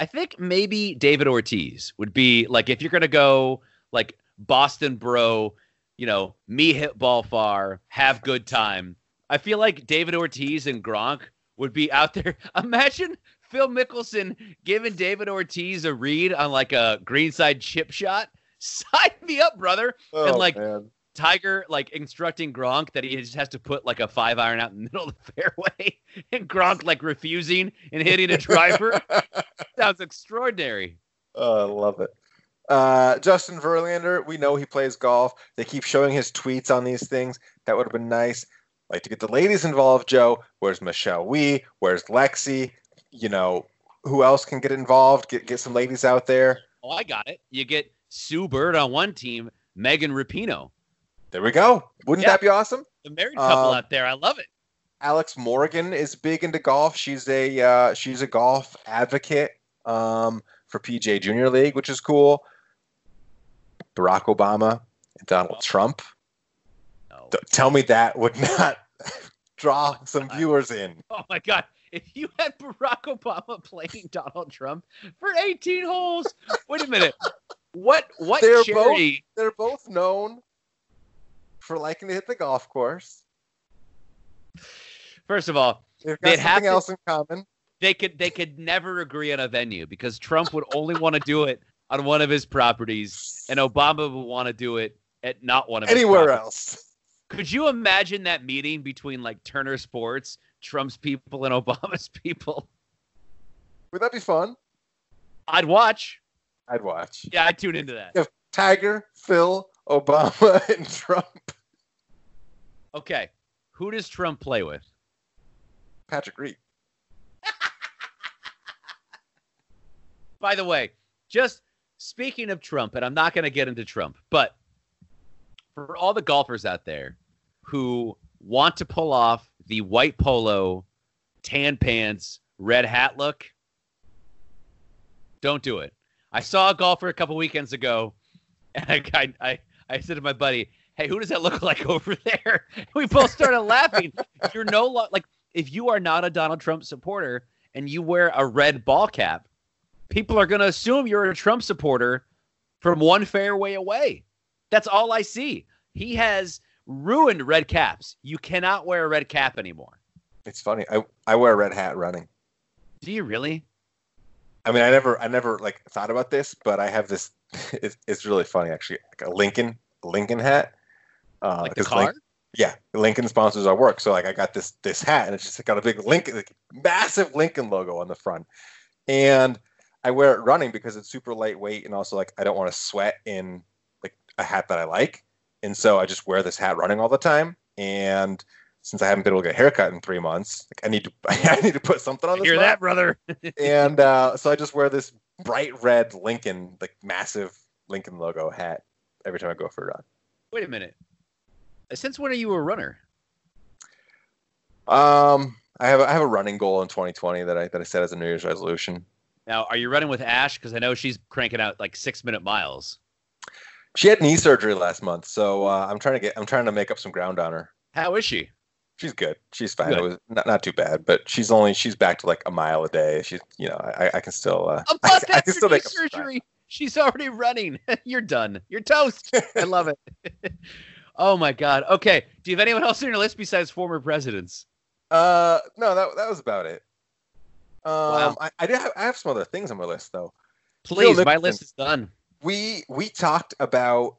I think maybe David Ortiz would be like if you're gonna go like Boston bro, you know, me hit ball far, have good time. I feel like David Ortiz and Gronk would be out there. Imagine Phil Mickelson giving David Ortiz a read on like a greenside chip shot. Sign me up, brother. Oh, like, man. Tiger like instructing Gronk that he just has to put like a five iron out in the middle of the fairway, and Gronk like refusing and hitting a driver. Sounds extraordinary. Oh, I love it. Uh, Justin Verlander, we know he plays golf. They keep showing his tweets on these things. That would have been nice. Like to get the ladies involved, Joe. Where's Michelle Wie? Where's Lexi? You know, who else can get involved? Get get some ladies out there. Oh, I got it. You get Sue Bird on one team, Megan Rapinoe, There we go. Wouldn't Yeah. that be awesome? the married couple Um, out there. I love it. Alex Morgan is big into golf. She's a uh, she's a golf advocate um, for PJ Junior League, which is cool. Barack Obama and Donald Trump. Oh, Th- Tell me that would not draw some viewers in. oh my God. If you had Barack Obama playing Donald Trump for 18 holes, wait a minute. What what They're charity? They're both known for liking to hit the golf course. First of all, They've got have something to- else in common. they could they could never agree on a venue because Trump would only want to do it on one of his properties, and Obama would want to do it at not one of his Anywhere else. Could you imagine that meeting between like Turner Sports, Trump's people, and Obama's people? Would that be fun? I'd watch. I'd watch. Yeah, I'd tune into that. If Tiger, Phil, Obama, and Trump. Okay, who does Trump play with? Patrick Reed. By the way, just speaking of Trump, and I'm not going to get into Trump, but for all the golfers out there who want to pull off the white polo, tan pants, red hat look, don't do it. I saw a golfer a couple weekends ago, and I, I, I, said to my buddy, "Hey, who does that look like over there?" We both started laughing. You're no lo- like if you are not a Donald Trump supporter and you wear a red ball cap, people are going to assume you're a Trump supporter from one fairway away. That's all I see. He has ruined red caps. You cannot wear a red cap anymore. It's funny. I, I wear a red hat running. Do you really? I mean, I never, I never like thought about this, but I have this. It's, it's really funny, actually. Like a Lincoln, Lincoln hat. Uh, Like the car? Yeah, Lincoln sponsors our work, so like I got this this hat, and it's just got a big Lincoln, like, massive Lincoln logo on the front, and I wear it running because it's super lightweight, and also like I don't want to sweat in like a hat that I like, and so I just wear this hat running all the time, and since I haven't been able to get a haircut in three months, like I need to, I need to put something on I this. hear hat that, brother? and uh, so I just wear this bright red Lincoln, like massive Lincoln logo hat every time I go for a run. Wait a minute. Since when are you a runner? Um, I have a, I have a running goal in 2020 that I that I set as a New Year's resolution. Now, are you running with Ash? Because I know she's cranking out like six minute miles. She had knee surgery last month, so uh, I'm trying to get I'm trying to make up some ground on her. How is she? She's good. She's fine. Good. It was not, not too bad, but she's only she's back to like a mile a day. She's you know I, I can still uh, A I, month I after knee make up some surgery, she's already running. You're done. You're toast. I love it. oh my god. Okay. Do you have anyone else on your list besides former presidents? Uh, no, that that was about it. Um, Wow. I, I have I have some other things on my list though. Please, my list is done. We we talked about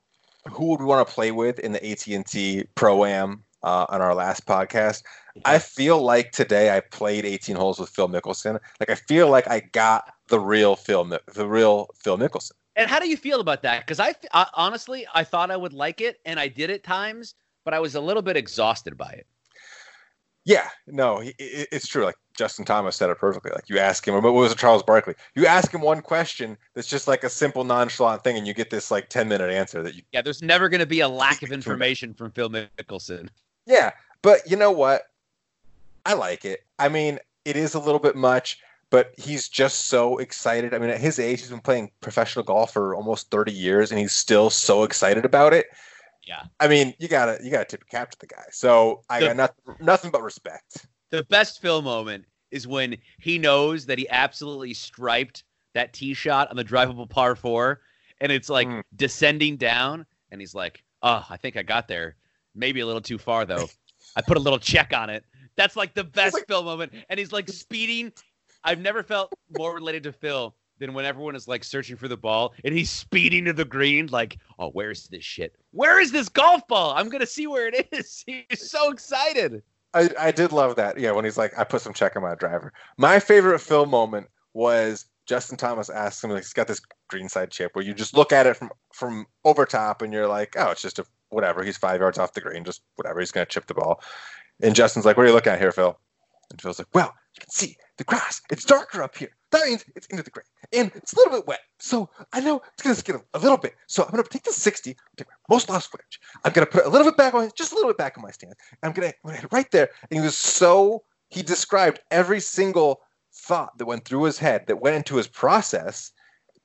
who would we want to play with in the AT&T Pro Am uh, on our last podcast. I feel like today I played 18 holes with Phil Mickelson. Like I feel like I got the real Phil the real Phil Mickelson. And how do you feel about that? Because I, I honestly, I thought I would like it, and I did at times, but I was a little bit exhausted by it. Yeah, no, it, it's true. Like Justin Thomas said it perfectly. Like you ask him, but what was it, Charles Barkley? You ask him one question that's just like a simple nonchalant thing, and you get this like 10 minute answer that you Yeah, there's never going to be a lack of information from Phil Mickelson. Yeah, but you know what? I like it. I mean, it is a little bit much, but he's just so excited. I mean, at his age, he's been playing professional golf for almost 30 years, and he's still so excited about it. Yeah. I mean, you gotta you gotta tip your cap to the guy. So I The- got nothing, nothing but respect. The best Phil moment is when he knows that he absolutely striped that tee shot on the drivable par four, and it's like Mm. descending down, and he's like, "Oh, I think I got there. Maybe a little too far though. I put a little check on it." That's like the best like- Phil moment, and he's like speeding. I've never felt more related to Phil than when everyone is like searching for the ball and he's speeding to the green, like, "Oh, where is this shit? Where is this golf ball? I'm gonna see where it is." He's so excited. I, I did love that. Yeah, when he's like, I put some check on my driver. My favorite Phil moment was Justin Thomas asks him, like, he's got this greenside chip where you just look at it from from over top and you're like, oh, it's just a whatever. He's five yards off the green, just whatever. He's gonna chip the ball. And Justin's like, what are you looking at here, Phil? And Phil's like, well, you can see the grass. It's darker up here. That means it's into the green. And it's a little bit wet. So I know it's going to skid a, little bit. So I'm going to take the 60, take my most lost footage. I'm going to put a little bit back on, just a little bit back on my stance. I'm going to hit it right there. And he was so, he described every single thought that went through his head, that went into his process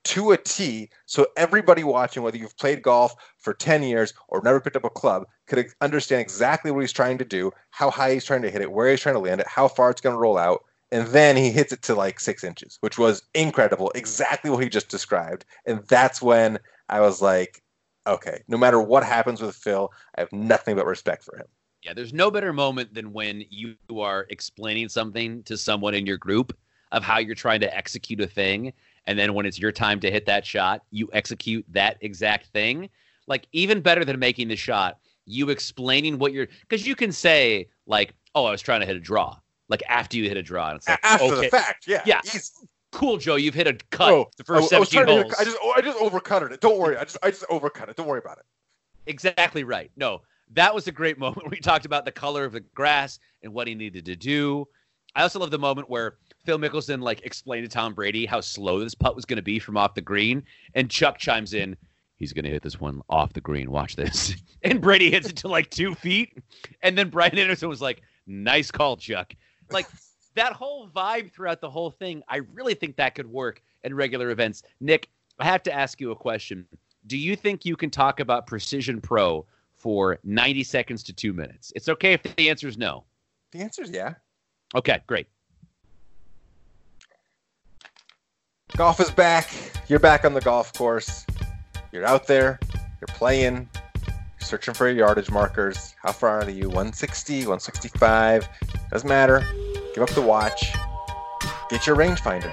to a T. So everybody watching, whether you've played golf for 10 years or never picked up a club, could understand exactly what he's trying to do, how high he's trying to hit it, where he's trying to land it, how far it's going to roll out. And then he hits it to like six inches, which was incredible. Exactly what he just described. And that's when I was like, okay, no matter what happens with Phil, I have nothing but respect for him. Yeah, there's no better moment than when you are explaining something to someone in your group of how you're trying to execute a thing. And then when it's your time to hit that shot, you execute that exact thing. Like, even better than making the shot, you explaining what you're, because you can say, like, oh, I was trying to hit a draw. Like, after you hit a draw. And it's like, After okay, the fact, yeah. Yeah. Easy. cool, Joe, you've hit a cut Oh, the I, I was 17 trying to holes. hit, I just oh, I just overcutted it. Don't worry. I just I just overcut it. Don't worry about it. Exactly right. No, that was a great moment. We talked about the color of the grass and what he needed to do. I also love the moment where Phil Mickelson like explained to Tom Brady how slow this putt was going to be from off the green, and Chuck chimes in, "He's going to hit this one off the green. Watch this." And Brady hits it to like two feet, and then Brian Anderson was like, "Nice call, Chuck." Like that whole vibe throughout the whole thing. I really think that could work in regular events. Nick, I have to ask you a question. Do you think you can talk about Precision Pro for 90 seconds to two minutes? It's okay if the answer is no. The answer is yeah. Okay, great. Golf is back. You're back on the golf course. You're out there. You're playing. You're searching for your yardage markers. How far are you? 160, 165. Doesn't matter. Give up the watch. Get your rangefinder.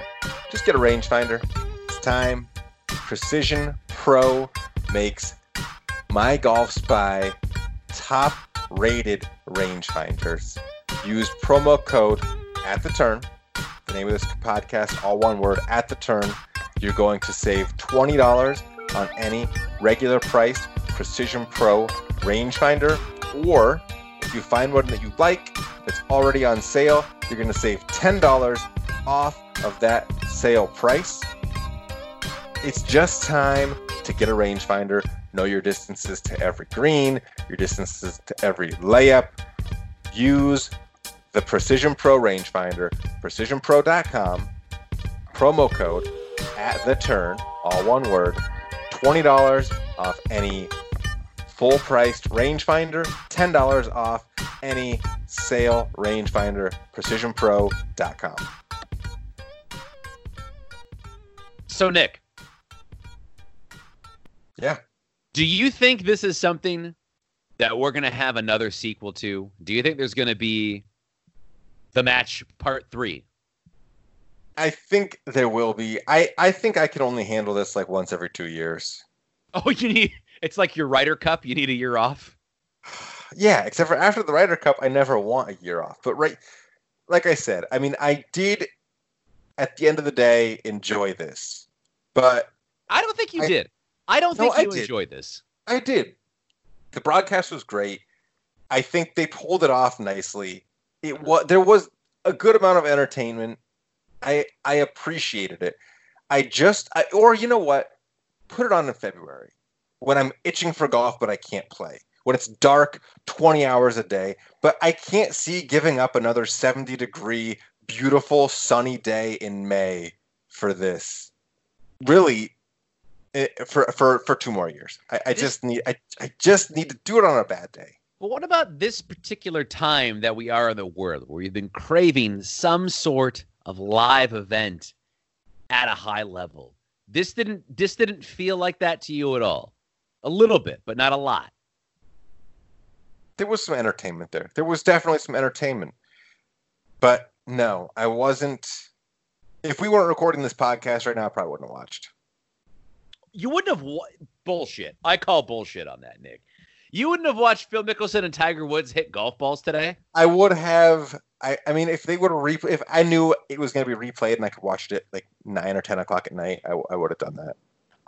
Just get a rangefinder. It's time. Precision Pro makes My Golf Spy top rated rangefinders. Use promo code at the turn. The name of this podcast, all one word, at the turn. You're going to save $20 on any regular priced Precision Pro rangefinder. Or if you find one that you like that's already on sale, you're going to save $10 off of that sale price. It's just time to get a rangefinder. Know your distances to every green, your distances to every layup. Use the Precision Pro rangefinder, precisionpro.com, promo code at the turn, all one word, $20 off any full priced rangefinder, $10 off any sale rangefinder, precisionpro.com. So, Nick, Yeah. do you think this is something that we're going to have another sequel to? Do you think there's going to be the match part three? I think there will be. I, I think I can only handle this like once every two years. Oh, you need it's like your Ryder Cup. You need a year off. Yeah, except for after the Ryder Cup, I never want a year off. But right, like I said, I mean, I did at the end of the day enjoy this, but I don't think you I- did. I don't No, think I you did. enjoyed this. I did. The broadcast was great. I think they pulled it off nicely. It was there was a good amount of entertainment. I I appreciated it. I just I, or you know what? Put it on in February when I'm itching for golf but I can't play. When it's dark 20 hours a day, but I can't see giving up another 70 degree beautiful sunny day in May for this. Really eh, for for for two more years. I, I just need I, I just need to do it on a bad day. But what about this particular time that we are in the world where we've been craving some sort of live event at a high level? This didn't this didn't feel like that to you at all. A little bit, but not a lot. There was some entertainment there. There was definitely some entertainment. But no, I wasn't if we weren't recording this podcast right now, I probably wouldn't have watched. You wouldn't have wa- bullshit. I call bullshit on that, Nick. You wouldn't have watched Phil Mickelson and Tiger Woods hit golf balls today. I would have I, I mean if they would have replay if I knew it was gonna be replayed and I could watch it like nine or ten o'clock at night, I, I would have done that.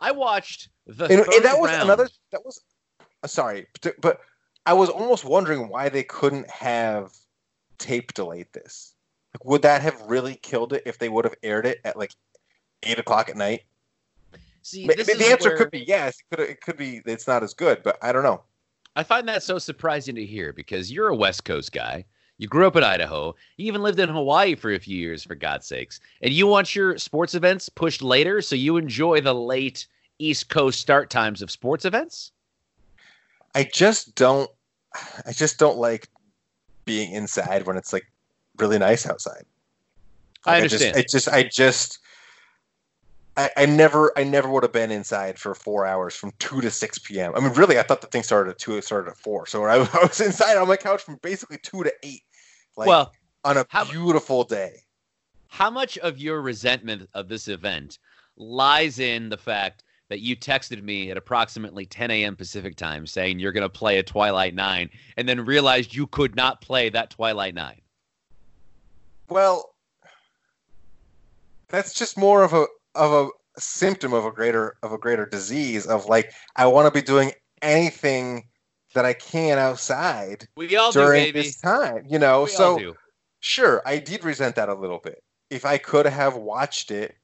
I watched the and, and that was round. another that was uh, sorry but, but i was almost wondering why they couldn't have tape delayed this like, would that have really killed it if they would have aired it at like eight o'clock at night See, Ma- the answer where- could be yes it could, it could be it's not as good but i don't know I find that so surprising to hear because you're a West Coast guy. You grew up in Idaho. You even lived in Hawaii for a few years, for God's sakes. And you want your sports events pushed later so you enjoy the late East Coast start times of sports events? i just don't i just don't like being inside when it's like really nice outside I Like, understand. just, I just, I just, I, I never I never would have been inside for four hours from two to six p.m. I mean, really, I thought the thing started at two. It started at four. So I, I was inside on my couch from basically two to eight. Like, well, on a how- beautiful day. how much of your resentment of this event lies in the fact that you texted me at approximately 10 a.m. Pacific time saying you're going to play a Twilight 9 and then realized you could not play that Twilight 9? Well, that's just more of a of a symptom of a greater of a greater disease of like I want to be doing anything that I can outside We all do, during baby. this time. You know, We so do. sure, I did resent that a little bit. If I could have watched it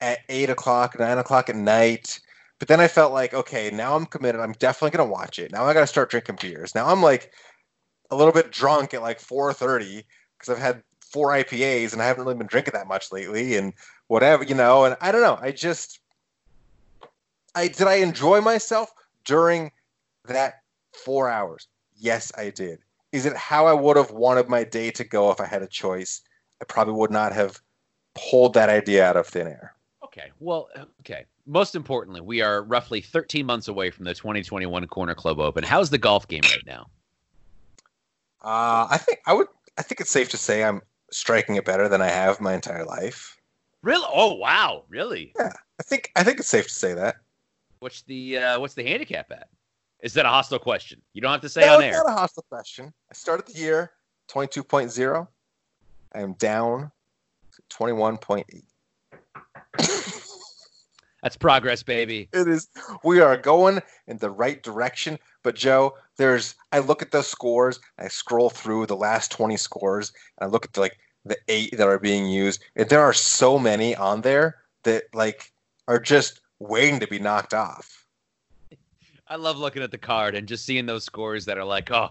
at eight o'clock, nine o'clock at night, but then I felt like, okay, now I'm committed. I'm definitely gonna watch it. Now I gotta start drinking beers. Now I'm like a little bit drunk at like four thirty because I've had four IPAs and I haven't really been drinking that much lately and whatever, you know, and I don't know. I just I did I enjoy myself during that four hours? Yes, I did. Is it how I would have wanted my day to go if I had a choice? I probably would not have pulled that idea out of thin air. Okay. Well, okay. Most importantly, we are roughly 13 months away from the 2021 Corner Club Open. How's the golf game right now? Uh, I think I would. I think it's safe to say I'm striking it better than I have my entire life. Really? Oh, wow. Really? Yeah. I think. I think it's safe to say that. What's the uh, what's the handicap at? Is that a hostile question? You don't have to say no, on it's air. not a hostile question. I started the year 22.0. I am down to 21.8. That's progress, baby. It is. We are going in the right direction. But Joe, there's. I look at those scores. I scroll through the last 20 scores. And I look at the, like the eight that are being used. And there are so many on there that like are just waiting to be knocked off. I love looking at the card and just seeing those scores that are like, oh,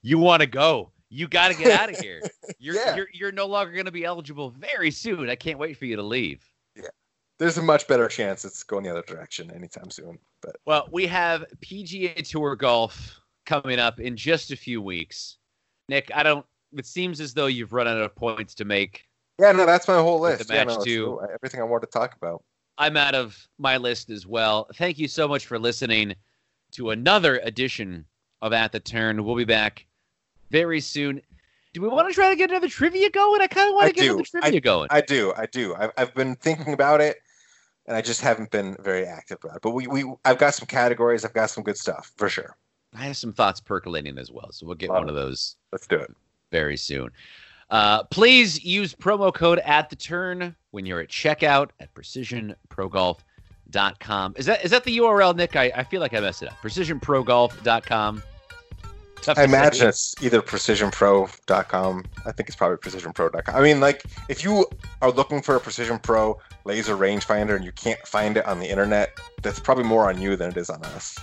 you want to go. You got to get out of here. You're, Yeah. you're you're no longer going to be eligible very soon. I can't wait for you to leave. Yeah. There's a much better chance it's going the other direction anytime soon. But Well, we have PGA Tour golf coming up in just a few weeks. Nick, I don't. It seems as though you've run out of points to make. yeah, no, that's my whole list. the yeah, match no, it's too. cool. Uh, everything I wanted to talk about. I'm out of my list as well. Thank you so much for listening to another edition of At the Turn. We'll be back very soon. Do we want to try to get another trivia going? I kind of want to get do. another trivia going. I do, I do. I've, I've been thinking about it, and I just haven't been very active about it. But we, we, I've got some categories. I've got some good stuff for sure. I have some thoughts percolating as well, so we'll get Love one of those Let's do it. very soon. Uh, please use promo code at the turn when you're at checkout at precisionprogolf.com. Is that is that the URL, Nick? I, I feel like I messed it up. Precisionprogolf.com. Tough I imagine it's either precisionpro.com. I think it's probably precisionpro.com. I mean, like, if you are looking for a Precision Pro laser rangefinder and you can't find it on the internet, that's probably more on you than it is on us.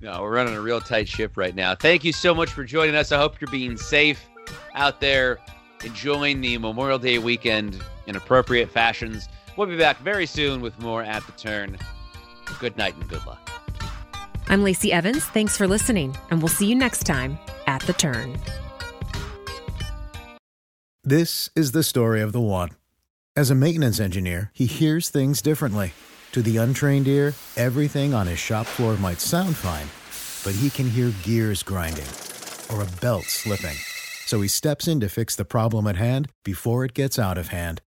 No, we're running a real tight ship right now. Thank you so much for joining us. I hope you're being safe out there, enjoying the Memorial Day weekend in appropriate fashions. We'll be back very soon with more at the turn. Good night and good luck. I'm Lacey Evans. Thanks for listening, and we'll see you next time at The Turn. This is the story of the one. As a maintenance engineer, he hears things differently. To the untrained ear, everything on his shop floor might sound fine, but he can hear gears grinding or a belt slipping. So he steps in to fix the problem at hand before it gets out of hand.